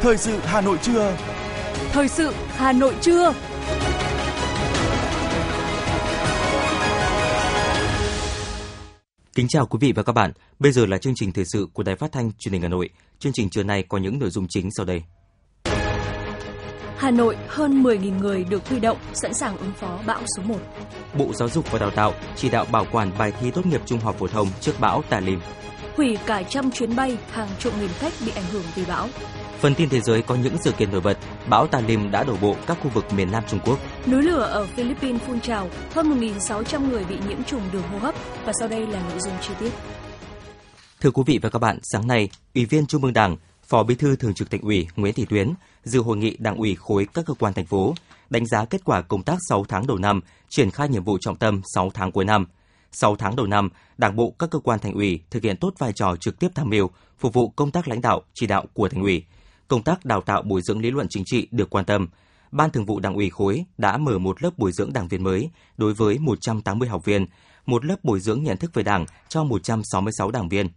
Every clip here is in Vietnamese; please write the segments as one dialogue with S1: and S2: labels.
S1: Thời sự Hà Nội trưa.
S2: Thời sự Hà Nội trưa.
S3: Kính chào quý vị và các bạn. Bây giờ là chương trình thời sự của Đài Phát thanh Truyền hình Hà Nội. Chương trình trưa nay có những nội dung chính sau đây.
S2: Hà Nội hơn 10.000 người được huy động sẵn sàng ứng phó bão số 1.
S3: Bộ Giáo dục và Đào tạo chỉ đạo bảo quản bài thi tốt nghiệp trung học phổ thông trước bão Tà Lim.
S2: Hủy cả trăm chuyến bay, hàng chục nghìn khách bị ảnh hưởng vì bão.
S3: Phần tin thế giới có những sự kiện nổi bật. Bão Talim đã đổ bộ các khu vực miền Nam Trung Quốc.
S2: Núi lửa ở Philippines phun trào, hơn 1.600 người bị nhiễm trùng đường hô hấp. Và sau đây là nội dung chi tiết.
S3: Thưa quý vị và các bạn, sáng nay, Ủy viên Trung ương Đảng, Phó Bí thư Thường trực Thành ủy Nguyễn Thị Tuyến dự hội nghị Đảng ủy khối các cơ quan thành phố đánh giá kết quả công tác 6 tháng đầu năm, triển khai nhiệm vụ trọng tâm 6 tháng cuối năm. 6 tháng đầu năm, Đảng bộ các cơ quan thành ủy thực hiện tốt vai trò trực tiếp tham mưu, phục vụ công tác lãnh đạo, chỉ đạo của thành ủy, công tác đào tạo bồi dưỡng lý luận chính trị được quan tâm. Ban Thường vụ Đảng ủy khối đã mở một lớp bồi dưỡng đảng viên mới đối với 180 học viên, một lớp bồi dưỡng nhận thức về Đảng cho 166 đảng viên.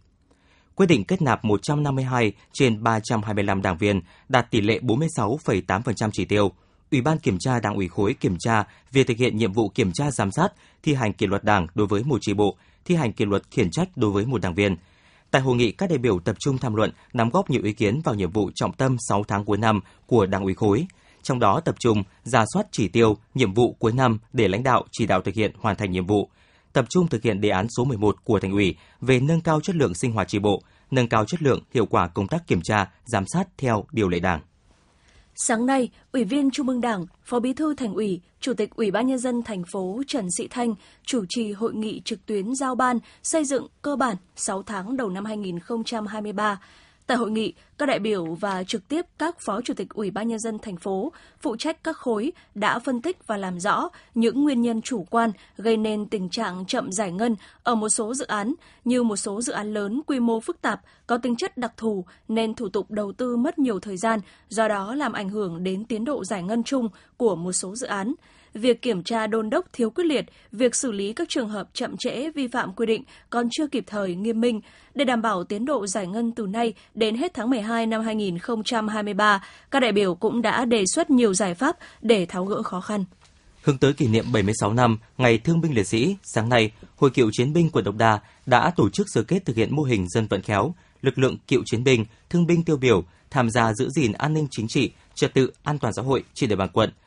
S3: Quyết định kết nạp 152 trên 325 đảng viên, đạt tỷ lệ 46,8% chỉ tiêu. Ủy ban kiểm tra Đảng ủy khối kiểm tra việc thực hiện nhiệm vụ kiểm tra giám sát, thi hành kỷ luật Đảng đối với một chi bộ, thi hành kỷ luật khiển trách đối với một đảng viên – Tại hội nghị, các đại biểu tập trung tham luận, nắm góp nhiều ý kiến vào nhiệm vụ trọng tâm 6 tháng cuối năm của Đảng ủy khối. Trong đó tập trung ra soát chỉ tiêu, nhiệm vụ cuối năm để lãnh đạo chỉ đạo thực hiện hoàn thành nhiệm vụ. Tập trung thực hiện đề án số 11 của thành ủy về nâng cao chất lượng sinh hoạt tri bộ, nâng cao chất lượng hiệu quả công tác kiểm tra, giám sát theo điều lệ Đảng.
S2: Sáng nay, Ủy viên Trung ương Đảng, Phó Bí thư Thành ủy, Chủ tịch Ủy ban nhân dân thành phố Trần Sĩ Thanh chủ trì hội nghị trực tuyến giao ban xây dựng cơ bản 6 tháng đầu năm 2023 Tại hội nghị, các đại biểu và trực tiếp các phó chủ tịch Ủy ban nhân dân thành phố phụ trách các khối đã phân tích và làm rõ những nguyên nhân chủ quan gây nên tình trạng chậm giải ngân ở một số dự án như một số dự án lớn quy mô phức tạp có tính chất đặc thù nên thủ tục đầu tư mất nhiều thời gian, do đó làm ảnh hưởng đến tiến độ giải ngân chung của một số dự án việc kiểm tra đôn đốc thiếu quyết liệt, việc xử lý các trường hợp chậm trễ vi phạm quy định còn chưa kịp thời nghiêm minh. Để đảm bảo tiến độ giải ngân từ nay đến hết tháng 12 năm 2023, các đại biểu cũng đã đề xuất nhiều giải pháp để tháo gỡ khó khăn.
S3: Hướng tới kỷ niệm 76 năm Ngày Thương binh Liệt sĩ, sáng nay, Hội cựu chiến binh quận Đống Đa đã tổ chức sơ kết thực hiện mô hình dân vận khéo, lực lượng cựu chiến binh, thương binh tiêu biểu tham gia giữ gìn an ninh chính trị, trật tự an toàn xã hội trên địa bàn quận –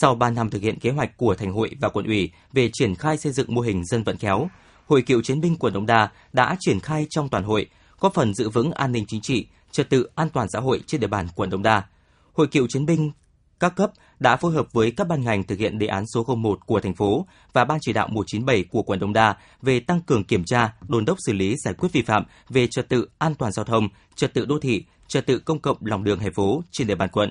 S3: sau 3 năm thực hiện kế hoạch của Thành hội và quận ủy về triển khai xây dựng mô hình dân vận khéo, Hội cựu chiến binh quận Đống Đa đã triển khai trong toàn hội, góp phần giữ vững an ninh chính trị, trật tự an toàn xã hội trên địa bàn quận Đống Đa. Hội cựu chiến binh các cấp đã phối hợp với các ban ngành thực hiện đề án số 01 của thành phố và ban chỉ đạo 197 của quận Đông Đa về tăng cường kiểm tra, đôn đốc xử lý giải quyết vi phạm về trật tự an toàn giao thông, trật tự đô thị, trật tự công cộng lòng đường hè phố trên địa bàn quận.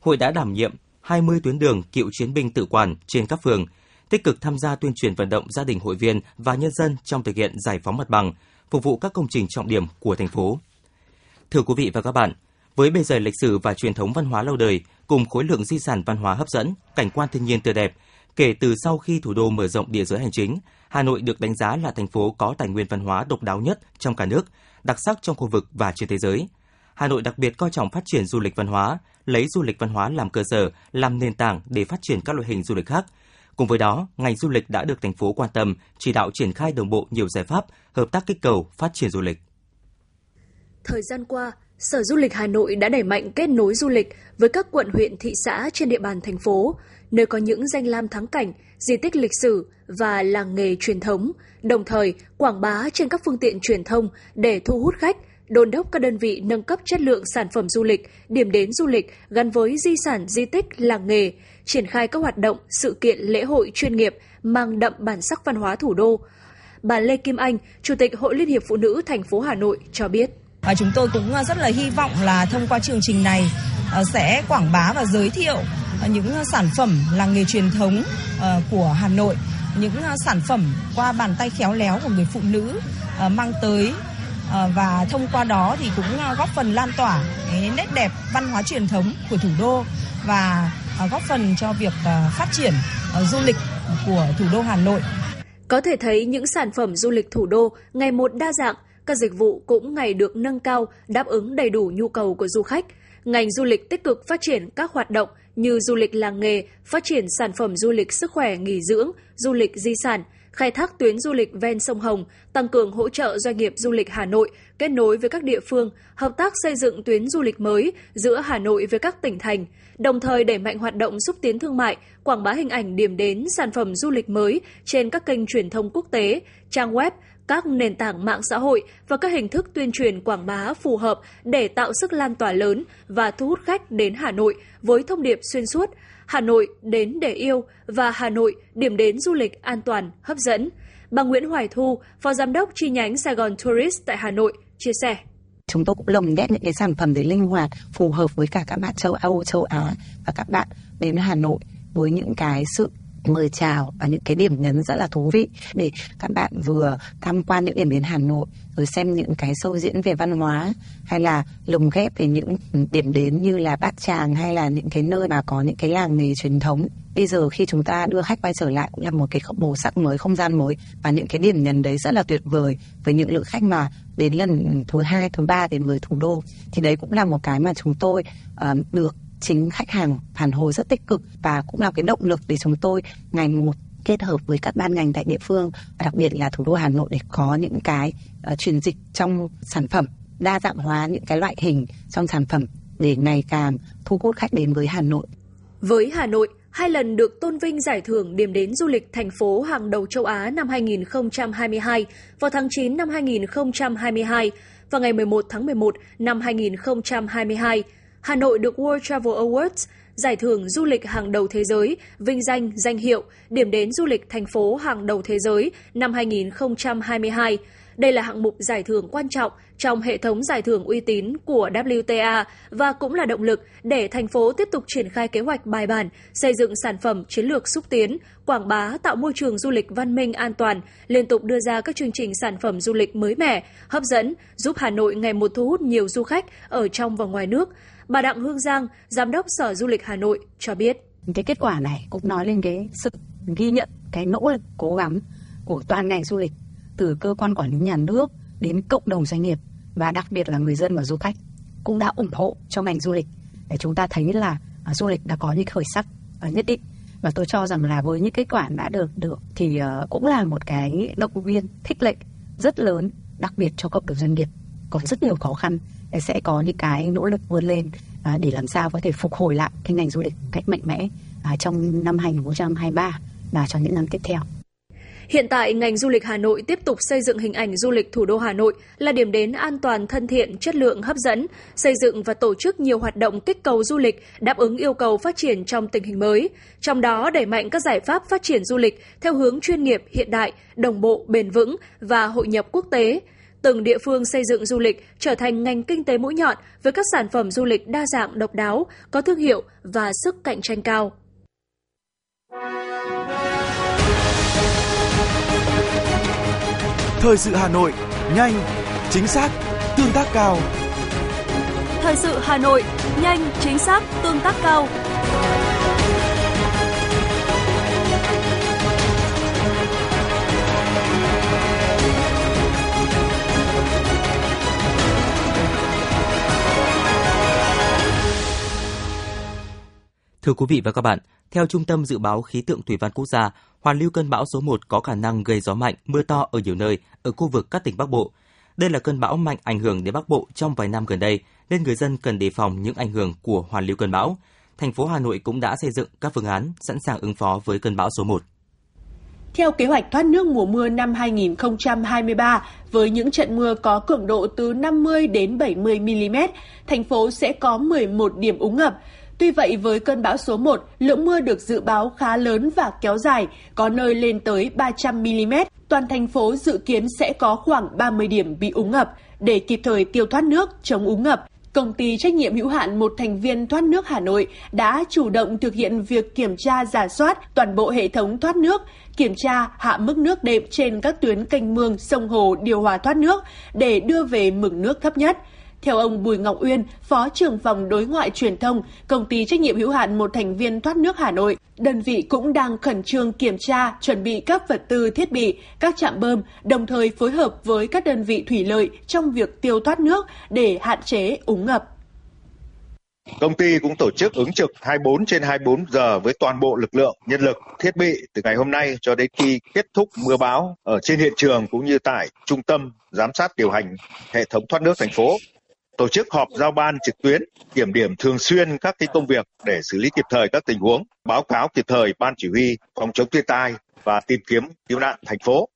S3: Hội đã đảm nhiệm 20 tuyến đường cựu chiến binh tự quản trên các phường, tích cực tham gia tuyên truyền vận động gia đình hội viên và nhân dân trong thực hiện giải phóng mặt bằng, phục vụ các công trình trọng điểm của thành phố. Thưa quý vị và các bạn, với bề dày lịch sử và truyền thống văn hóa lâu đời, cùng khối lượng di sản văn hóa hấp dẫn, cảnh quan thiên nhiên tươi đẹp, kể từ sau khi thủ đô mở rộng địa giới hành chính, Hà Nội được đánh giá là thành phố có tài nguyên văn hóa độc đáo nhất trong cả nước, đặc sắc trong khu vực và trên thế giới – Hà Nội đặc biệt coi trọng phát triển du lịch văn hóa, lấy du lịch văn hóa làm cơ sở, làm nền tảng để phát triển các loại hình du lịch khác. Cùng với đó, ngành du lịch đã được thành phố quan tâm, chỉ đạo triển khai đồng bộ nhiều giải pháp, hợp tác kích cầu phát triển du lịch.
S2: Thời gian qua, Sở Du lịch Hà Nội đã đẩy mạnh kết nối du lịch với các quận huyện thị xã trên địa bàn thành phố, nơi có những danh lam thắng cảnh, di tích lịch sử và làng nghề truyền thống, đồng thời quảng bá trên các phương tiện truyền thông để thu hút khách, đôn đốc các đơn vị nâng cấp chất lượng sản phẩm du lịch, điểm đến du lịch gắn với di sản di tích làng nghề, triển khai các hoạt động, sự kiện lễ hội chuyên nghiệp mang đậm bản sắc văn hóa thủ đô. Bà Lê Kim Anh, Chủ tịch Hội Liên hiệp Phụ nữ thành phố Hà Nội cho biết.
S4: Và chúng tôi cũng à, rất là hy vọng là thông qua chương trình này à, sẽ quảng bá và giới thiệu à, những sản phẩm làng nghề truyền thống của Hà Nội, những sản phẩm qua bàn tay khéo léo của người phụ nữ mang tới Ờ, và thông qua đó thì cũng ờ, góp phần lan tỏa cái nét đẹp văn hóa truyền thống của thủ đô và ờ, góp phần cho việc phát triển du lịch của thủ đô Hà Nội.
S2: Có thể thấy những sản phẩm du lịch thủ đô ngày một đa dạng, các dịch vụ cũng ngày được nâng cao, đáp ứng đầy đủ nhu cầu của du khách. Ngành du lịch tích cực phát triển các hoạt động như du lịch làng nghề, phát triển sản phẩm du lịch sức khỏe nghỉ dưỡng, du lịch di sản, khai thác tuyến du lịch ven sông Hồng, tăng cường hỗ trợ doanh nghiệp du lịch Hà Nội kết nối với các địa phương, hợp tác xây dựng tuyến du lịch mới giữa Hà Nội với các tỉnh thành, đồng thời đẩy mạnh hoạt động xúc tiến thương mại, quảng bá hình ảnh điểm đến sản phẩm du lịch mới trên các kênh truyền thông quốc tế, trang web, các nền tảng mạng xã hội và các hình thức tuyên truyền quảng bá phù hợp để tạo sức lan tỏa lớn và thu hút khách đến Hà Nội với thông điệp xuyên suốt. Hà Nội đến để yêu và Hà Nội điểm đến du lịch an toàn, hấp dẫn. Bà Nguyễn Hoài Thu, Phó Giám đốc chi nhánh Sài Gòn Tourist tại Hà Nội, chia sẻ.
S1: Chúng tôi cũng lồng ghép những cái sản phẩm để linh hoạt, phù hợp với cả các bạn châu Âu, châu Á và các bạn đến Hà Nội với những cái sự mời chào và những cái điểm nhấn rất là thú vị để các bạn vừa tham quan những điểm đến Hà Nội rồi xem những cái sâu diễn về văn hóa hay là lồng ghép về những điểm đến như là Bát Tràng hay là những cái nơi mà có những cái làng nghề truyền thống. Bây giờ khi chúng ta đưa khách quay trở lại cũng là một cái màu sắc mới không gian mới và những cái điểm nhấn đấy rất là tuyệt vời với những lượng khách mà đến lần thứ hai thứ ba đến với thủ đô. Thì đấy cũng là một cái mà chúng tôi uh, được chính khách hàng phản hồi rất tích cực và cũng là cái động lực để chúng tôi ngày một kết hợp với các ban ngành tại địa phương đặc biệt là thủ đô Hà Nội để có những cái ờ, uh, chuyển dịch trong sản phẩm đa dạng hóa những cái loại hình trong sản phẩm để ngày càng thu hút khách đến với Hà Nội.
S2: Với Hà Nội, hai lần được tôn vinh giải thưởng điểm đến du lịch thành phố hàng đầu châu Á năm 2022 vào tháng 9 năm 2022 và ngày 11 tháng 11 năm 2022 Hà Nội được World Travel Awards, giải thưởng du lịch hàng đầu thế giới, vinh danh danh hiệu điểm đến du lịch thành phố hàng đầu thế giới năm 2022. Đây là hạng mục giải thưởng quan trọng trong hệ thống giải thưởng uy tín của WTA và cũng là động lực để thành phố tiếp tục triển khai kế hoạch bài bản, xây dựng sản phẩm chiến lược xúc tiến, quảng bá tạo môi trường du lịch văn minh an toàn, liên tục đưa ra các chương trình sản phẩm du lịch mới mẻ, hấp dẫn, giúp Hà Nội ngày một thu hút nhiều du khách ở trong và ngoài nước. Bà Đặng Hương Giang, Giám đốc Sở Du lịch Hà Nội cho biết.
S1: Cái kết quả này cũng nói lên cái sự ghi nhận cái nỗ lực cố gắng của toàn ngành du lịch từ cơ quan quản lý nhà nước đến cộng đồng doanh nghiệp và đặc biệt là người dân và du khách cũng đã ủng hộ cho ngành du lịch. Để chúng ta thấy là à, du lịch đã có những khởi sắc à, nhất định. Và tôi cho rằng là với những kết quả đã được được thì à, cũng là một cái động viên khích lệ rất lớn đặc biệt cho cộng đồng doanh nghiệp. Còn rất nhiều khó khăn sẽ có những cái nỗ lực vươn lên à, để làm sao có thể phục hồi lại cái ngành du lịch cách mạnh mẽ à, trong năm 2023 và cho những năm tiếp theo.
S2: Hiện tại, ngành du lịch Hà Nội tiếp tục xây dựng hình ảnh du lịch thủ đô Hà Nội là điểm đến an toàn, thân thiện, chất lượng, hấp dẫn, xây dựng và tổ chức nhiều hoạt động kích cầu du lịch đáp ứng yêu cầu phát triển trong tình hình mới. Trong đó, đẩy mạnh các giải pháp phát triển du lịch theo hướng chuyên nghiệp, hiện đại, đồng bộ, bền vững và hội nhập quốc tế, từng địa phương xây dựng du lịch trở thành ngành kinh tế mũi nhọn với các sản phẩm du lịch đa dạng độc đáo, có thương hiệu và sức cạnh tranh cao.
S5: Thời sự Hà Nội, nhanh, chính xác, tương tác cao.
S2: Thời sự Hà Nội, nhanh, chính xác, tương tác cao.
S3: Thưa quý vị và các bạn, theo Trung tâm Dự báo Khí tượng Thủy văn Quốc gia, hoàn lưu cơn bão số 1 có khả năng gây gió mạnh, mưa to ở nhiều nơi ở khu vực các tỉnh Bắc Bộ. Đây là cơn bão mạnh ảnh hưởng đến Bắc Bộ trong vài năm gần đây, nên người dân cần đề phòng những ảnh hưởng của hoàn lưu cơn bão. Thành phố Hà Nội cũng đã xây dựng các phương án sẵn sàng ứng phó với cơn bão số 1.
S6: Theo kế hoạch thoát nước mùa mưa năm 2023, với những trận mưa có cường độ từ 50 đến 70 mm, thành phố sẽ có 11 điểm úng ngập. Tuy vậy với cơn bão số 1, lượng mưa được dự báo khá lớn và kéo dài, có nơi lên tới 300 mm. Toàn thành phố dự kiến sẽ có khoảng 30 điểm bị úng ngập. Để kịp thời tiêu thoát nước, chống úng ngập, Công ty trách nhiệm hữu hạn một thành viên thoát nước Hà Nội đã chủ động thực hiện việc kiểm tra giả soát toàn bộ hệ thống thoát nước, kiểm tra hạ mức nước đệm trên các tuyến canh mương, sông hồ điều hòa thoát nước để đưa về mực nước thấp nhất. Theo ông Bùi Ngọc Uyên, Phó trưởng phòng đối ngoại truyền thông, công ty trách nhiệm hữu hạn một thành viên thoát nước Hà Nội, đơn vị cũng đang khẩn trương kiểm tra, chuẩn bị các vật tư thiết bị, các trạm bơm, đồng thời phối hợp với các đơn vị thủy lợi trong việc tiêu thoát nước để hạn chế úng ngập.
S7: Công ty cũng tổ chức ứng trực 24 trên 24 giờ với toàn bộ lực lượng, nhân lực, thiết bị từ ngày hôm nay cho đến khi kết thúc mưa bão ở trên hiện trường cũng như tại trung tâm giám sát điều hành hệ thống thoát nước thành phố. Tổ chức họp giao ban trực tuyến, kiểm điểm thường xuyên các cái công việc để xử lý kịp thời các tình huống, báo cáo kịp thời ban chỉ huy phòng chống thiên tai và tìm kiếm cứu nạn thành phố.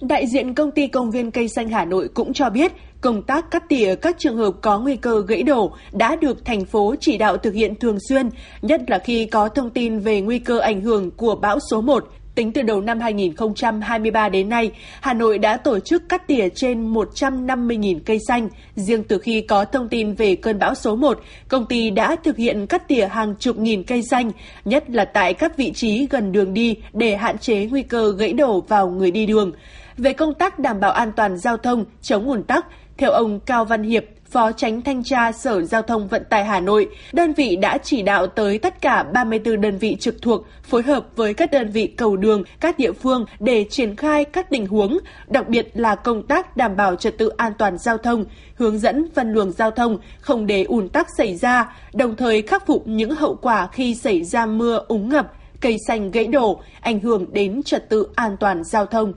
S6: Đại diện công ty công viên cây xanh Hà Nội cũng cho biết, công tác cắt tỉa các trường hợp có nguy cơ gãy đổ đã được thành phố chỉ đạo thực hiện thường xuyên, nhất là khi có thông tin về nguy cơ ảnh hưởng của bão số 1. Tính từ đầu năm 2023 đến nay, Hà Nội đã tổ chức cắt tỉa trên 150.000 cây xanh. Riêng từ khi có thông tin về cơn bão số 1, công ty đã thực hiện cắt tỉa hàng chục nghìn cây xanh, nhất là tại các vị trí gần đường đi để hạn chế nguy cơ gãy đổ vào người đi đường. Về công tác đảm bảo an toàn giao thông, chống ùn tắc, theo ông Cao Văn Hiệp, Phó Tránh Thanh tra Sở Giao thông Vận tải Hà Nội, đơn vị đã chỉ đạo tới tất cả 34 đơn vị trực thuộc phối hợp với các đơn vị cầu đường, các địa phương để triển khai các tình huống, đặc biệt là công tác đảm bảo trật tự an toàn giao thông, hướng dẫn phân luồng giao thông, không để ùn tắc xảy ra, đồng thời khắc phục những hậu quả khi xảy ra mưa úng ngập, cây xanh gãy đổ, ảnh hưởng đến trật tự an toàn giao thông.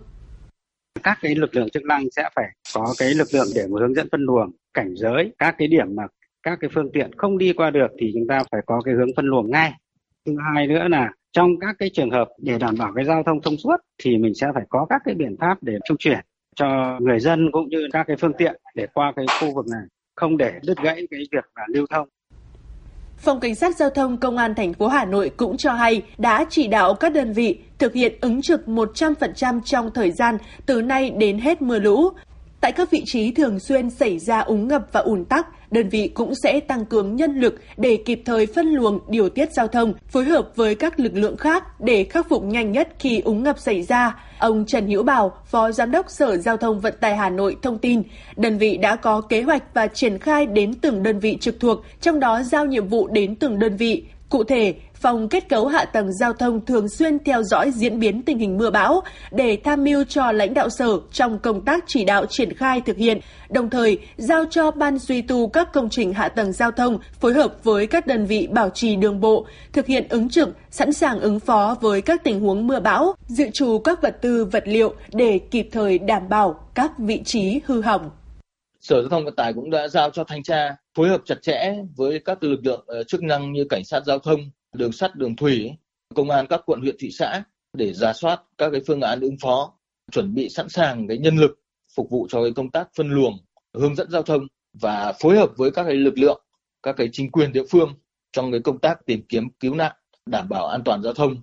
S8: Các cái lực lượng chức năng sẽ phải có cái lực lượng để hướng dẫn phân luồng cảnh giới, các cái điểm mà các cái phương tiện không đi qua được thì chúng ta phải có cái hướng phân luồng ngay thứ hai nữa là trong các cái trường hợp để đảm bảo cái giao thông thông suốt thì mình sẽ phải có các cái biện pháp để trung chuyển cho người dân cũng như các cái phương tiện để qua cái khu vực này, không để đứt gãy cái việc là lưu thông
S6: Phòng Cảnh sát Giao thông Công an thành phố Hà Nội cũng cho hay đã chỉ đạo các đơn vị thực hiện ứng trực 100% trong thời gian từ nay đến hết mưa lũ. Tại các vị trí thường xuyên xảy ra úng ngập và ùn tắc, đơn vị cũng sẽ tăng cường nhân lực để kịp thời phân luồng điều tiết giao thông, phối hợp với các lực lượng khác để khắc phục nhanh nhất khi úng ngập xảy ra. Ông Trần Hữu Bảo, Phó Giám đốc Sở Giao thông Vận tải Hà Nội thông tin, đơn vị đã có kế hoạch và triển khai đến từng đơn vị trực thuộc, trong đó giao nhiệm vụ đến từng đơn vị. Cụ thể, Phòng Kết cấu Hạ tầng Giao thông thường xuyên theo dõi diễn biến tình hình mưa bão để tham mưu cho lãnh đạo sở trong công tác chỉ đạo triển khai thực hiện, đồng thời giao cho Ban duy tu các công trình hạ tầng giao thông phối hợp với các đơn vị bảo trì đường bộ, thực hiện ứng trực, sẵn sàng ứng phó với các tình huống mưa bão, dự trù các vật tư vật liệu để kịp thời đảm bảo các vị trí hư hỏng.
S9: Sở Giao thông Vận tải cũng đã giao cho thanh tra phối hợp chặt chẽ với các lực lượng ờ, chức năng như cảnh sát giao thông, đường sắt, đường thủy, công an các quận huyện thị xã để ra soát các cái phương án ứng phó, chuẩn bị sẵn sàng cái nhân lực phục vụ cho cái công tác phân luồng, hướng dẫn giao thông và phối hợp với các cái lực lượng, các cái chính quyền địa phương trong cái công tác tìm kiếm cứu nạn, đảm bảo an toàn giao thông.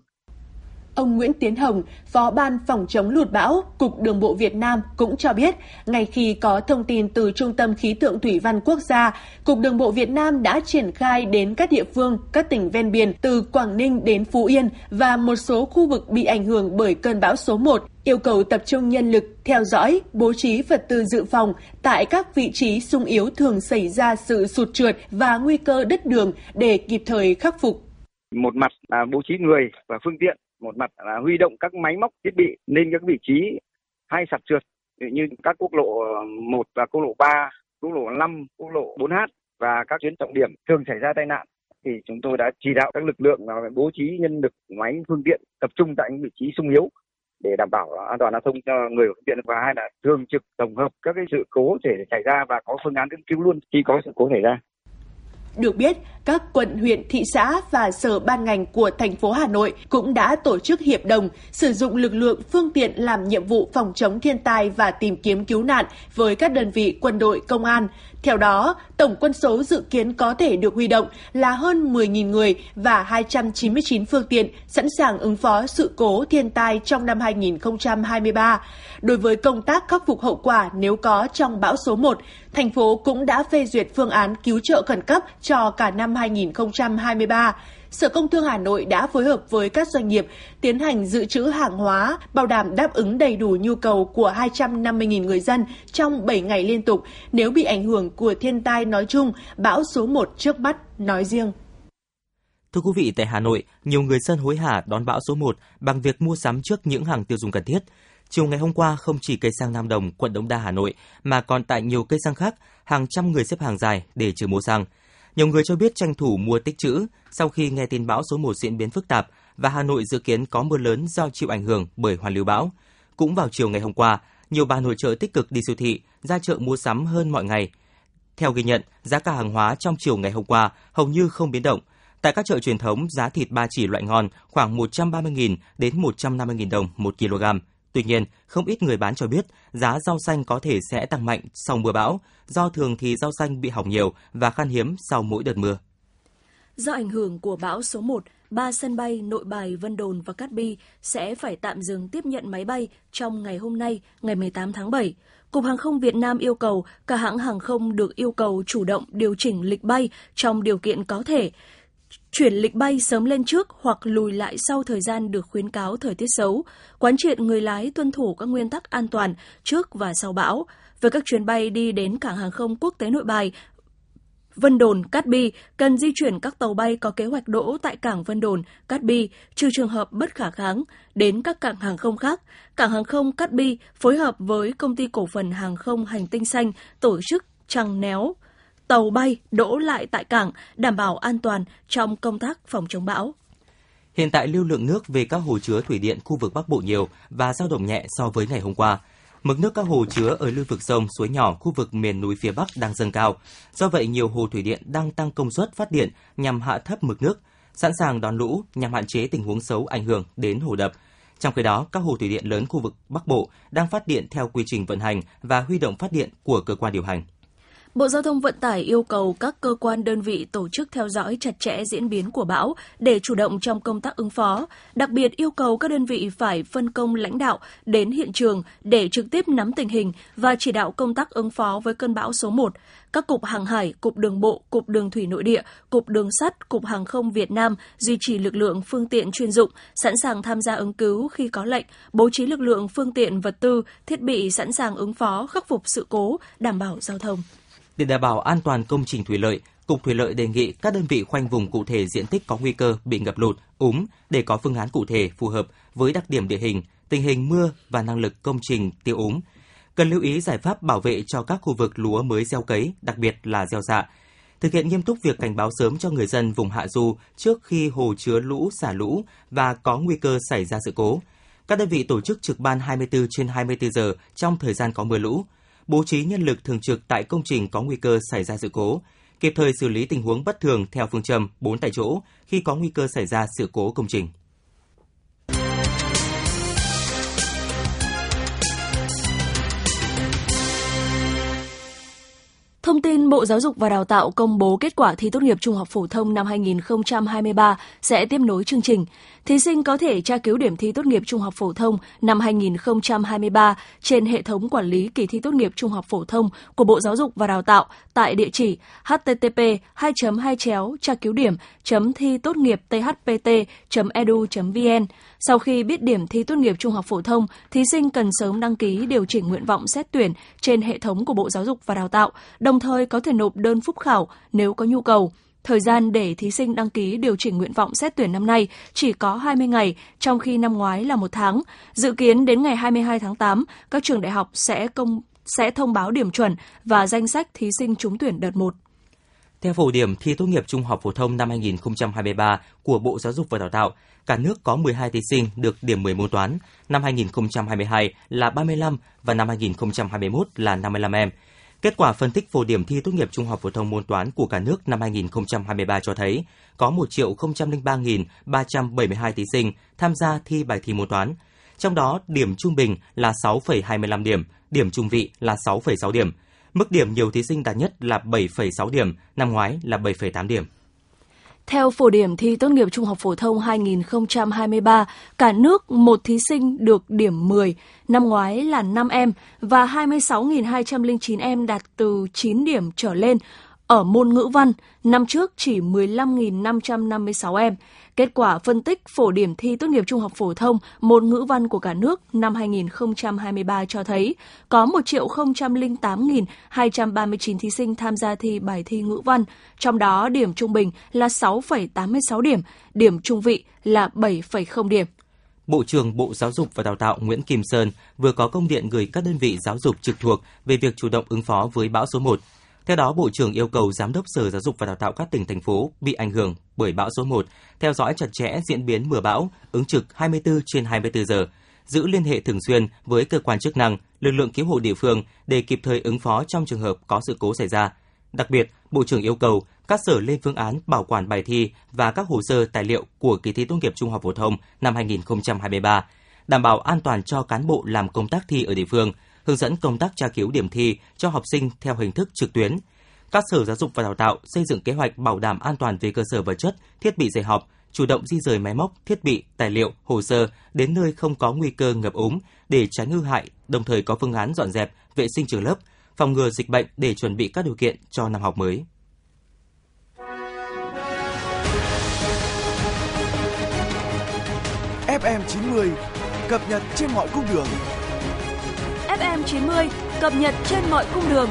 S6: Ông Nguyễn Tiến Hồng, Phó ban phòng chống lụt bão, Cục Đường bộ Việt Nam cũng cho biết, ngay khi có thông tin từ Trung tâm Khí tượng Thủy văn Quốc gia, Cục Đường bộ Việt Nam đã triển khai đến các địa phương, các tỉnh ven biển từ Quảng Ninh đến Phú Yên và một số khu vực bị ảnh hưởng bởi cơn bão số 1, yêu cầu tập trung nhân lực, theo dõi, bố trí vật tư dự phòng tại các vị trí sung yếu thường xảy ra sự sụt trượt và nguy cơ đất đường để kịp thời khắc phục.
S10: Một mặt là bố trí người và phương tiện một mặt là huy động các máy móc thiết bị lên các vị trí hay sạt trượt như các quốc lộ 1 và quốc lộ 3, quốc lộ 5, quốc lộ 4H và các tuyến trọng điểm thường xảy ra tai nạn thì chúng tôi đã chỉ đạo các lực lượng bố trí nhân lực máy phương tiện tập trung tại những vị trí sung yếu để đảm bảo an toàn giao thông cho người phương tiện và hai là thường trực tổng hợp các cái sự cố thể xảy ra và có phương án ứng cứu luôn khi có sự cố xảy ra.
S6: Được biết, các quận, huyện, thị xã và sở ban ngành của thành phố Hà Nội cũng đã tổ chức hiệp đồng sử dụng lực lượng phương tiện làm nhiệm vụ phòng chống thiên tai và tìm kiếm cứu nạn với các đơn vị quân đội, công an. Theo đó, tổng quân số dự kiến có thể được huy động là hơn 10.000 người và 299 phương tiện sẵn sàng ứng phó sự cố thiên tai trong năm 2023. Đối với công tác khắc phục hậu quả nếu có trong bão số 1, thành phố cũng đã phê duyệt phương án cứu trợ khẩn cấp cho cả năm 2023. Sở Công Thương Hà Nội đã phối hợp với các doanh nghiệp tiến hành dự trữ hàng hóa, bảo đảm đáp ứng đầy đủ nhu cầu của 250.000 người dân trong 7 ngày liên tục nếu bị ảnh hưởng của thiên tai nói chung, bão số 1 trước mắt nói riêng.
S3: Thưa quý vị, tại Hà Nội, nhiều người dân hối hả đón bão số 1 bằng việc mua sắm trước những hàng tiêu dùng cần thiết. Chiều ngày hôm qua, không chỉ cây xăng Nam Đồng, quận Đống Đa, Hà Nội, mà còn tại nhiều cây xăng khác, hàng trăm người xếp hàng dài để chờ mua xăng. Nhiều người cho biết tranh thủ mua tích trữ sau khi nghe tin bão số 1 diễn biến phức tạp và Hà Nội dự kiến có mưa lớn do chịu ảnh hưởng bởi hoàn lưu bão. Cũng vào chiều ngày hôm qua, nhiều bà nội trợ tích cực đi siêu thị, ra chợ mua sắm hơn mọi ngày. Theo ghi nhận, giá cả hàng hóa trong chiều ngày hôm qua hầu như không biến động. Tại các chợ truyền thống, giá thịt ba chỉ loại ngon khoảng 130.000 đến 150.000 đồng một kg. Tuy nhiên, không ít người bán cho biết giá rau xanh có thể sẽ tăng mạnh sau mưa bão, do thường thì rau xanh bị hỏng nhiều và khan hiếm sau mỗi đợt mưa.
S2: Do ảnh hưởng của bão số 1, ba sân bay Nội Bài, Vân Đồn và Cát Bi sẽ phải tạm dừng tiếp nhận máy bay trong ngày hôm nay, ngày 18 tháng 7. Cục Hàng không Việt Nam yêu cầu cả hãng hàng không được yêu cầu chủ động điều chỉnh lịch bay trong điều kiện có thể, chuyển lịch bay sớm lên trước hoặc lùi lại sau thời gian được khuyến cáo thời tiết xấu, quán triệt người lái tuân thủ các nguyên tắc an toàn trước và sau bão. Với các chuyến bay đi đến cảng hàng không quốc tế Nội Bài, Vân Đồn, Cát Bi cần di chuyển các tàu bay có kế hoạch đỗ tại cảng Vân Đồn, Cát Bi, trừ trường hợp bất khả kháng, đến các cảng hàng không khác. Cảng hàng không Cát Bi phối hợp với công ty cổ phần hàng không Hành tinh xanh tổ chức trăng néo tàu bay đỗ lại tại cảng, đảm bảo an toàn trong công tác phòng chống bão.
S3: Hiện tại lưu lượng nước về các hồ chứa thủy điện khu vực Bắc Bộ nhiều và dao động nhẹ so với ngày hôm qua. Mực nước các hồ chứa ở lưu vực sông, suối nhỏ khu vực miền núi phía Bắc đang dâng cao. Do vậy, nhiều hồ thủy điện đang tăng công suất phát điện nhằm hạ thấp mực nước, sẵn sàng đón lũ nhằm hạn chế tình huống xấu ảnh hưởng đến hồ đập. Trong khi đó, các hồ thủy điện lớn khu vực Bắc Bộ đang phát điện theo quy trình vận hành và huy động phát điện của cơ quan điều hành.
S2: Bộ Giao thông Vận tải yêu cầu các cơ quan đơn vị tổ chức theo dõi chặt chẽ diễn biến của bão để chủ động trong công tác ứng phó. Đặc biệt yêu cầu các đơn vị phải phân công lãnh đạo đến hiện trường để trực tiếp nắm tình hình và chỉ đạo công tác ứng phó với cơn bão số 1. Các cục hàng hải, cục đường bộ, cục đường thủy nội địa, cục đường sắt, cục hàng không Việt Nam duy trì lực lượng phương tiện chuyên dụng, sẵn sàng tham gia ứng cứu khi có lệnh, bố trí lực lượng phương tiện vật tư, thiết bị sẵn sàng ứng phó, khắc phục sự cố, đảm bảo giao thông.
S3: Để đảm bảo an toàn công trình thủy lợi, Cục Thủy lợi đề nghị các đơn vị khoanh vùng cụ thể diện tích có nguy cơ bị ngập lụt, úng để có phương án cụ thể phù hợp với đặc điểm địa hình, tình hình mưa và năng lực công trình tiêu úng. Cần lưu ý giải pháp bảo vệ cho các khu vực lúa mới gieo cấy, đặc biệt là gieo dạ. Thực hiện nghiêm túc việc cảnh báo sớm cho người dân vùng hạ du trước khi hồ chứa lũ xả lũ và có nguy cơ xảy ra sự cố. Các đơn vị tổ chức trực ban 24 trên 24 giờ trong thời gian có mưa lũ, bố trí nhân lực thường trực tại công trình có nguy cơ xảy ra sự cố, kịp thời xử lý tình huống bất thường theo phương châm 4 tại chỗ khi có nguy cơ xảy ra sự cố công trình.
S2: Thông tin Bộ Giáo dục và Đào tạo công bố kết quả thi tốt nghiệp trung học phổ thông năm 2023 sẽ tiếp nối chương trình. Thí sinh có thể tra cứu điểm thi tốt nghiệp trung học phổ thông năm 2023 trên hệ thống quản lý kỳ thi tốt nghiệp trung học phổ thông của Bộ Giáo dục và Đào tạo tại địa chỉ http 2 2 tra cứu điểm thi tốt nghiệp thpt edu vn sau khi biết điểm thi tốt nghiệp trung học phổ thông, thí sinh cần sớm đăng ký điều chỉnh nguyện vọng xét tuyển trên hệ thống của Bộ Giáo dục và Đào tạo, đồng thời có thể nộp đơn phúc khảo nếu có nhu cầu. Thời gian để thí sinh đăng ký điều chỉnh nguyện vọng xét tuyển năm nay chỉ có 20 ngày, trong khi năm ngoái là một tháng. Dự kiến đến ngày 22 tháng 8, các trường đại học sẽ công sẽ thông báo điểm chuẩn và danh sách thí sinh trúng tuyển đợt 1.
S3: Theo phổ điểm thi tốt nghiệp trung học phổ thông năm 2023 của Bộ Giáo dục và Đào tạo, cả nước có 12 thí sinh được điểm 10 môn toán, năm 2022 là 35 và năm 2021 là 55 em. Kết quả phân tích phổ điểm thi tốt nghiệp trung học phổ thông môn toán của cả nước năm 2023 cho thấy có 1.003.372 thí sinh tham gia thi bài thi môn toán. Trong đó, điểm trung bình là 6,25 điểm, điểm trung vị là 6,6 điểm. Mức điểm nhiều thí sinh đạt nhất là 7,6 điểm, năm ngoái là 7,8 điểm.
S2: Theo phổ điểm thi tốt nghiệp trung học phổ thông 2023, cả nước một thí sinh được điểm 10, năm ngoái là 5 em và 26.209 em đạt từ 9 điểm trở lên ở môn ngữ văn, năm trước chỉ 15.556 em. Kết quả phân tích phổ điểm thi tốt nghiệp trung học phổ thông môn ngữ văn của cả nước năm 2023 cho thấy có 1.008.239 thí sinh tham gia thi bài thi ngữ văn, trong đó điểm trung bình là 6,86 điểm, điểm trung vị là 7,0 điểm.
S3: Bộ trưởng Bộ Giáo dục và Đào tạo Nguyễn Kim Sơn vừa có công điện gửi các đơn vị giáo dục trực thuộc về việc chủ động ứng phó với bão số 1. Theo đó, Bộ trưởng yêu cầu Giám đốc Sở Giáo dục và Đào tạo các tỉnh, thành phố bị ảnh hưởng bởi bão số 1 theo dõi chặt chẽ diễn biến mưa bão, ứng trực 24 trên 24 giờ, giữ liên hệ thường xuyên với cơ quan chức năng, lực lượng cứu hộ địa phương để kịp thời ứng phó trong trường hợp có sự cố xảy ra. Đặc biệt, Bộ trưởng yêu cầu các sở lên phương án bảo quản bài thi và các hồ sơ tài liệu của kỳ thi tốt nghiệp trung học phổ thông năm 2023, đảm bảo an toàn cho cán bộ làm công tác thi ở địa phương, hướng dẫn công tác tra cứu điểm thi cho học sinh theo hình thức trực tuyến. Các sở giáo dục và đào tạo xây dựng kế hoạch bảo đảm an toàn về cơ sở vật chất, thiết bị dạy học, chủ động di rời máy móc, thiết bị, tài liệu, hồ sơ đến nơi không có nguy cơ ngập úng để tránh hư hại, đồng thời có phương án dọn dẹp, vệ sinh trường lớp, phòng ngừa dịch bệnh để chuẩn bị các điều kiện cho năm học mới.
S5: FM 90 cập nhật trên mọi cung đường.
S2: FM 90 cập nhật trên mọi cung đường.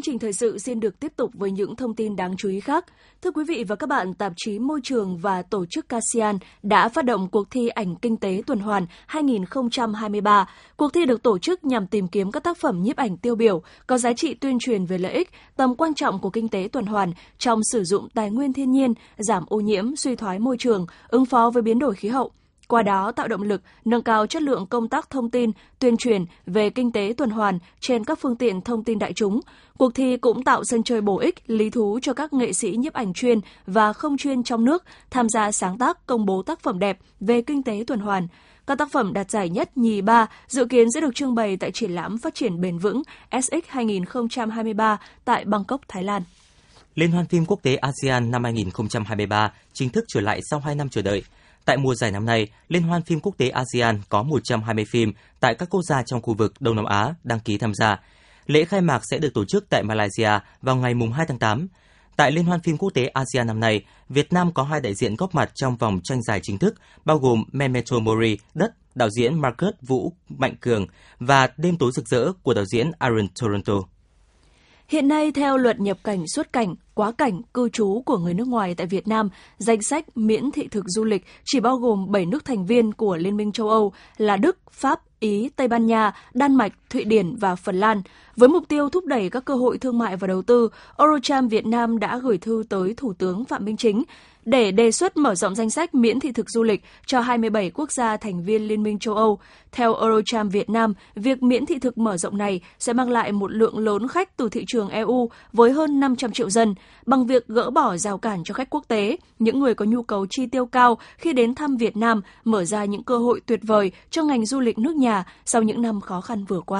S2: Chương trình thời sự xin được tiếp tục với những thông tin đáng chú ý khác. Thưa quý vị và các bạn, tạp chí Môi trường và tổ chức CASIAN đã phát động cuộc thi ảnh kinh tế tuần hoàn 2023. Cuộc thi được tổ chức nhằm tìm kiếm các tác phẩm nhiếp ảnh tiêu biểu có giá trị tuyên truyền về lợi ích, tầm quan trọng của kinh tế tuần hoàn trong sử dụng tài nguyên thiên nhiên, giảm ô nhiễm, suy thoái môi trường, ứng phó với biến đổi khí hậu qua đó tạo động lực nâng cao chất lượng công tác thông tin, tuyên truyền về kinh tế tuần hoàn trên các phương tiện thông tin đại chúng. Cuộc thi cũng tạo sân chơi bổ ích, lý thú cho các nghệ sĩ nhiếp ảnh chuyên và không chuyên trong nước tham gia sáng tác công bố tác phẩm đẹp về kinh tế tuần hoàn. Các tác phẩm đạt giải nhất, nhì, ba dự kiến sẽ được trưng bày tại triển lãm phát triển bền vững SX 2023 tại Bangkok, Thái Lan.
S3: Liên hoan phim quốc tế ASEAN năm 2023 chính thức trở lại sau 2 năm chờ đợi. Tại mùa giải năm nay, Liên hoan phim quốc tế ASEAN có 120 phim tại các quốc gia trong khu vực Đông Nam Á đăng ký tham gia. Lễ khai mạc sẽ được tổ chức tại Malaysia vào ngày 2 tháng 8. Tại Liên hoan phim quốc tế ASEAN năm nay, Việt Nam có hai đại diện góp mặt trong vòng tranh giải chính thức, bao gồm Memento Mori, Đất, đạo diễn Marcus Vũ Mạnh Cường và Đêm tối rực rỡ của đạo diễn Aaron Toronto.
S2: Hiện nay, theo luật nhập cảnh xuất cảnh, quá cảnh, cư trú của người nước ngoài tại Việt Nam, danh sách miễn thị thực du lịch chỉ bao gồm 7 nước thành viên của Liên minh châu Âu là Đức, Pháp, Ý, Tây Ban Nha, Đan Mạch, Thụy Điển và Phần Lan. Với mục tiêu thúc đẩy các cơ hội thương mại và đầu tư, Eurocharm Việt Nam đã gửi thư tới Thủ tướng Phạm Minh Chính để đề xuất mở rộng danh sách miễn thị thực du lịch cho 27 quốc gia thành viên Liên minh châu Âu. Theo Eurocharm Việt Nam, việc miễn thị thực mở rộng này sẽ mang lại một lượng lớn khách từ thị trường EU với hơn 500 triệu dân, bằng việc gỡ bỏ rào cản cho khách quốc tế, những người có nhu cầu chi tiêu cao khi đến thăm Việt Nam, mở ra những cơ hội tuyệt vời cho ngành du lịch nước nhà sau những năm khó khăn vừa qua.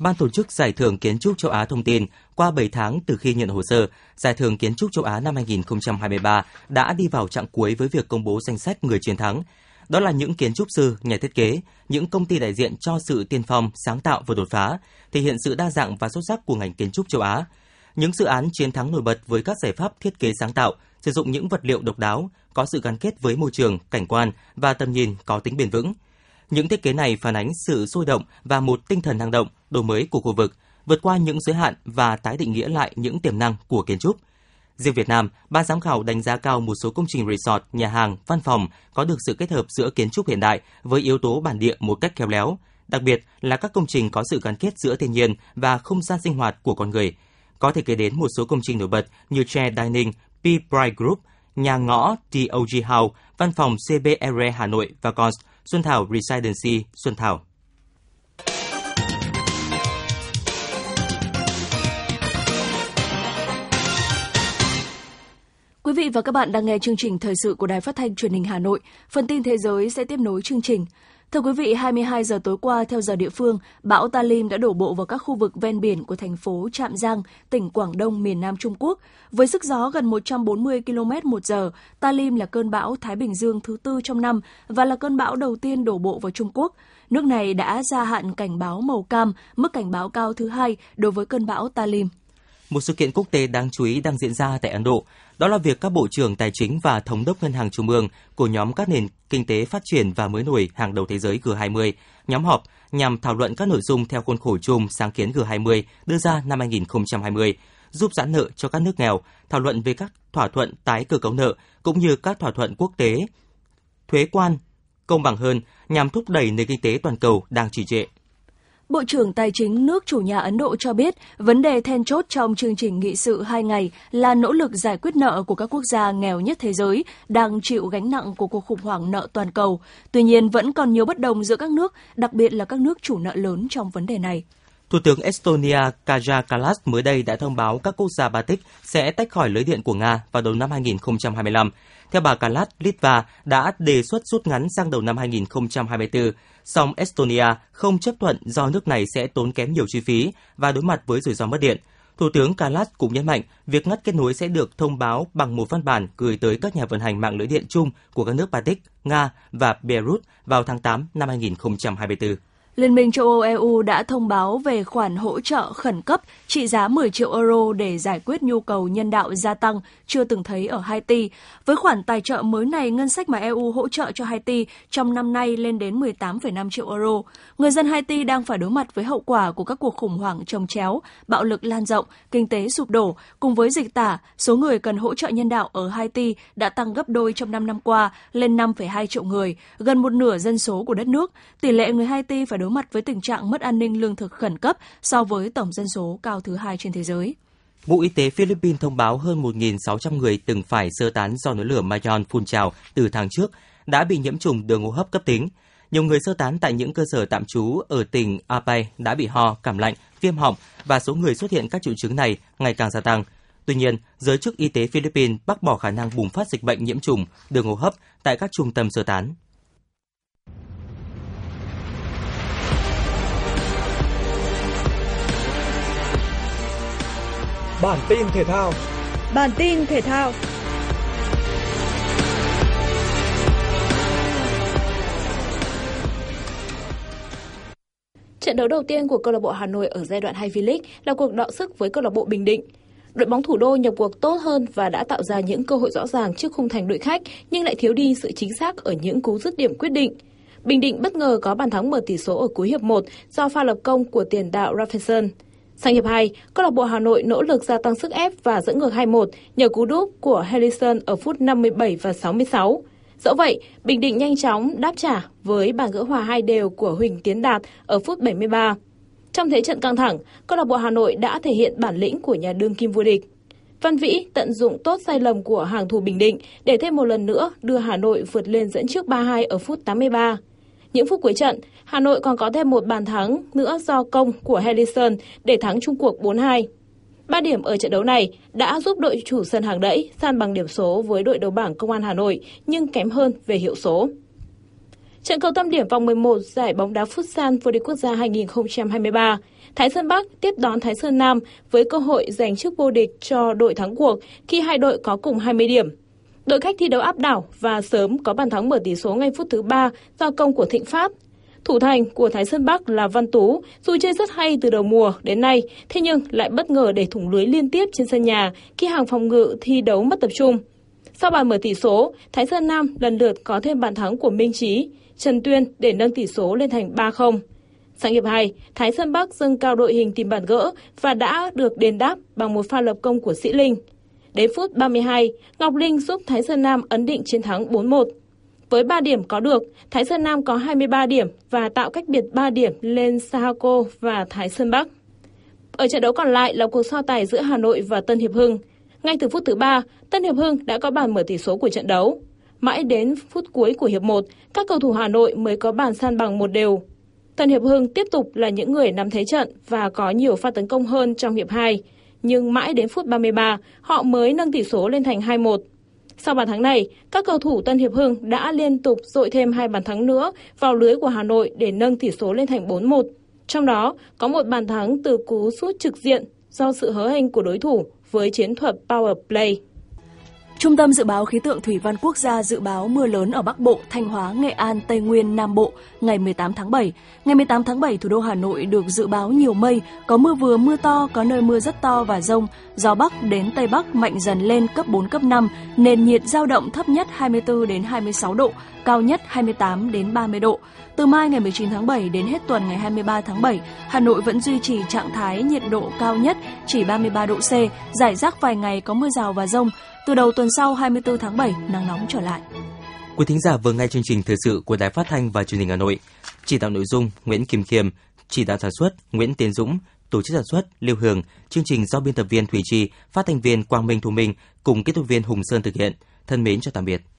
S3: Ban tổ chức Giải thưởng Kiến trúc châu Á thông tin, qua 7 tháng từ khi nhận hồ sơ, Giải thưởng Kiến trúc châu Á năm 2023 đã đi vào trạng cuối với việc công bố danh sách người chiến thắng. Đó là những kiến trúc sư, nhà thiết kế, những công ty đại diện cho sự tiên phong, sáng tạo và đột phá, thể hiện sự đa dạng và xuất sắc của ngành kiến trúc châu Á. Những dự án chiến thắng nổi bật với các giải pháp thiết kế sáng tạo, sử dụng những vật liệu độc đáo, có sự gắn kết với môi trường, cảnh quan và tầm nhìn có tính bền vững – những thiết kế này phản ánh sự sôi động và một tinh thần năng động, đổi mới của khu vực, vượt qua những giới hạn và tái định nghĩa lại những tiềm năng của kiến trúc. Riêng Việt Nam, ban giám khảo đánh giá cao một số công trình resort, nhà hàng, văn phòng có được sự kết hợp giữa kiến trúc hiện đại với yếu tố bản địa một cách khéo léo, đặc biệt là các công trình có sự gắn kết giữa thiên nhiên và không gian sinh hoạt của con người. Có thể kể đến một số công trình nổi bật như Chair Dining, P. Bright Group, nhà ngõ TOG House, văn phòng CBR Hà Nội và Cons, Xuân Thảo Residency, Xuân Thảo.
S2: Quý vị và các bạn đang nghe chương trình thời sự của Đài Phát thanh Truyền hình Hà Nội. Phần tin thế giới sẽ tiếp nối chương trình. Thưa quý vị, 22 giờ tối qua theo giờ địa phương, bão Talim đã đổ bộ vào các khu vực ven biển của thành phố Trạm Giang, tỉnh Quảng Đông, miền Nam Trung Quốc. Với sức gió gần 140 km một giờ, Talim là cơn bão Thái Bình Dương thứ tư trong năm và là cơn bão đầu tiên đổ bộ vào Trung Quốc. Nước này đã gia hạn cảnh báo màu cam, mức cảnh báo cao thứ hai đối với cơn bão Talim.
S3: Một sự kiện quốc tế đáng chú ý đang diễn ra tại Ấn Độ. Đó là việc các bộ trưởng tài chính và thống đốc ngân hàng trung ương của nhóm các nền kinh tế phát triển và mới nổi hàng đầu thế giới G20 nhóm họp nhằm thảo luận các nội dung theo khuôn khổ chung sáng kiến G20 đưa ra năm 2020, giúp giãn nợ cho các nước nghèo, thảo luận về các thỏa thuận tái cơ cấu nợ cũng như các thỏa thuận quốc tế thuế quan công bằng hơn nhằm thúc đẩy nền kinh tế toàn cầu đang trì trệ.
S2: Bộ trưởng Tài chính nước chủ nhà Ấn Độ cho biết, vấn đề then chốt trong chương trình nghị sự hai ngày là nỗ lực giải quyết nợ của các quốc gia nghèo nhất thế giới đang chịu gánh nặng của cuộc khủng hoảng nợ toàn cầu. Tuy nhiên, vẫn còn nhiều bất đồng giữa các nước, đặc biệt là các nước chủ nợ lớn trong vấn đề này.
S3: Thủ tướng Estonia Kaja Kallas mới đây đã thông báo các quốc gia Baltic sẽ tách khỏi lưới điện của Nga vào đầu năm 2025. Theo bà Kallas, Litva đã đề xuất rút ngắn sang đầu năm 2024, song Estonia không chấp thuận do nước này sẽ tốn kém nhiều chi phí và đối mặt với rủi ro mất điện. Thủ tướng Kallas cũng nhấn mạnh việc ngắt kết nối sẽ được thông báo bằng một văn bản gửi tới các nhà vận hành mạng lưới điện chung của các nước Baltic, Nga và Belarus vào tháng 8 năm 2024.
S2: Liên minh châu Âu EU đã thông báo về khoản hỗ trợ khẩn cấp trị giá 10 triệu euro để giải quyết nhu cầu nhân đạo gia tăng chưa từng thấy ở Haiti. Với khoản tài trợ mới này, ngân sách mà EU hỗ trợ cho Haiti trong năm nay lên đến 18,5 triệu euro. Người dân Haiti đang phải đối mặt với hậu quả của các cuộc khủng hoảng trồng chéo, bạo lực lan rộng, kinh tế sụp đổ. Cùng với dịch tả, số người cần hỗ trợ nhân đạo ở Haiti đã tăng gấp đôi trong 5 năm qua lên 5,2 triệu người, gần một nửa dân số của đất nước. Tỷ lệ người Haiti phải đối mặt với tình trạng mất an ninh lương thực khẩn cấp so với tổng dân số cao thứ hai trên thế giới.
S3: Bộ Y tế Philippines thông báo hơn 1.600 người từng phải sơ tán do núi lửa Mayon phun trào từ tháng trước đã bị nhiễm trùng đường hô hấp cấp tính. Nhiều người sơ tán tại những cơ sở tạm trú ở tỉnh Apay đã bị ho, cảm lạnh, viêm họng và số người xuất hiện các triệu chứng này ngày càng gia tăng. Tuy nhiên, giới chức y tế Philippines bác bỏ khả năng bùng phát dịch bệnh nhiễm trùng đường hô hấp tại các trung tâm sơ tán.
S5: Bản tin thể thao.
S11: Bản tin thể thao. Trận đấu đầu tiên của câu lạc bộ Hà Nội ở giai đoạn 2 V-League là cuộc đọ sức với câu lạc bộ Bình Định. Đội bóng thủ đô nhập cuộc tốt hơn và đã tạo ra những cơ hội rõ ràng trước khung thành đội khách nhưng lại thiếu đi sự chính xác ở những cú dứt điểm quyết định. Bình Định bất ngờ có bàn thắng mở tỷ số ở cuối hiệp 1 do pha lập công của tiền đạo Rafaelson. Sang hiệp 2, câu lạc bộ Hà Nội nỗ lực gia tăng sức ép và dẫn ngược 2-1 nhờ cú đúp của Harrison ở phút 57 và 66. Dẫu vậy, Bình Định nhanh chóng đáp trả với bàn gỡ hòa hai đều của Huỳnh Tiến Đạt ở phút 73. Trong thế trận căng thẳng, câu lạc bộ Hà Nội đã thể hiện bản lĩnh của nhà đương kim vô địch. Văn Vĩ tận dụng tốt sai lầm của hàng thủ Bình Định để thêm một lần nữa đưa Hà Nội vượt lên dẫn trước 3-2 ở phút 83. Những phút cuối trận, Hà Nội còn có thêm một bàn thắng nữa do công của Harrison để thắng chung cuộc 4-2. Ba điểm ở trận đấu này đã giúp đội chủ sân hàng đẫy san bằng điểm số với đội đầu bảng Công an Hà Nội nhưng kém hơn về hiệu số. Trận cầu tâm điểm vòng 11 giải bóng đá Futsal vô địch quốc gia 2023, Thái Sơn Bắc tiếp đón Thái Sơn Nam với cơ hội giành chức vô địch cho đội thắng cuộc khi hai đội có cùng 20 điểm. Đội khách thi đấu áp đảo và sớm có bàn thắng mở tỷ số ngay phút thứ 3 do công của Thịnh Phát. Thủ thành của Thái Sơn Bắc là Văn Tú, dù chơi rất hay từ đầu mùa đến nay, thế nhưng lại bất ngờ để thủng lưới liên tiếp trên sân nhà khi hàng phòng ngự thi đấu mất tập trung. Sau bàn mở tỷ số, Thái Sơn Nam lần lượt có thêm bàn thắng của Minh Trí, Trần Tuyên để nâng tỷ số lên thành 3-0. Sang hiệp 2, Thái Sơn Bắc dâng cao đội hình tìm bàn gỡ và đã được đền đáp bằng một pha lập công của Sĩ Linh. Đến phút 32, Ngọc Linh giúp Thái Sơn Nam ấn định chiến thắng 4-1. Với 3 điểm có được, Thái Sơn Nam có 23 điểm và tạo cách biệt 3 điểm lên Sahako và Thái Sơn Bắc. Ở trận đấu còn lại là cuộc so tài giữa Hà Nội và Tân Hiệp Hưng. Ngay từ phút thứ 3, Tân Hiệp Hưng đã có bàn mở tỷ số của trận đấu. Mãi đến phút cuối của hiệp 1, các cầu thủ Hà Nội mới có bàn san bằng một đều. Tân Hiệp Hưng tiếp tục là những người nắm thế trận và có nhiều pha tấn công hơn trong hiệp 2 nhưng mãi đến phút 33, họ mới nâng tỷ số lên thành 2-1. Sau bàn thắng này, các cầu thủ Tân Hiệp Hưng đã liên tục dội thêm hai bàn thắng nữa vào lưới của Hà Nội để nâng tỷ số lên thành 4-1. Trong đó, có một bàn thắng từ cú sút trực diện do sự hớ hênh của đối thủ với chiến thuật power play.
S2: Trung tâm Dự báo Khí tượng Thủy văn Quốc gia dự báo mưa lớn ở Bắc Bộ, Thanh Hóa, Nghệ An, Tây Nguyên, Nam Bộ ngày 18 tháng 7. Ngày 18 tháng 7, thủ đô Hà Nội được dự báo nhiều mây, có mưa vừa mưa to, có nơi mưa rất to và rông. Gió Bắc đến Tây Bắc mạnh dần lên cấp 4, cấp 5, nền nhiệt giao động thấp nhất 24 đến 26 độ, cao nhất 28 đến 30 độ. Từ mai ngày 19 tháng 7 đến hết tuần ngày 23 tháng 7, Hà Nội vẫn duy trì trạng thái nhiệt độ cao nhất chỉ 33 độ C, giải rác vài ngày có mưa rào và rông. Từ đầu tuần sau 24 tháng 7, nắng nóng trở lại.
S3: Quý thính giả vừa nghe chương trình thời sự của Đài Phát thanh và Truyền hình Hà Nội. Chỉ đạo nội dung Nguyễn Kim Khiêm, chỉ đạo sản xuất Nguyễn Tiến Dũng, tổ chức sản xuất Lưu Hường, chương trình do biên tập viên Thủy Trì, phát thanh viên Quang Minh Thu Minh cùng kỹ thuật viên Hùng Sơn thực hiện. Thân mến chào tạm biệt.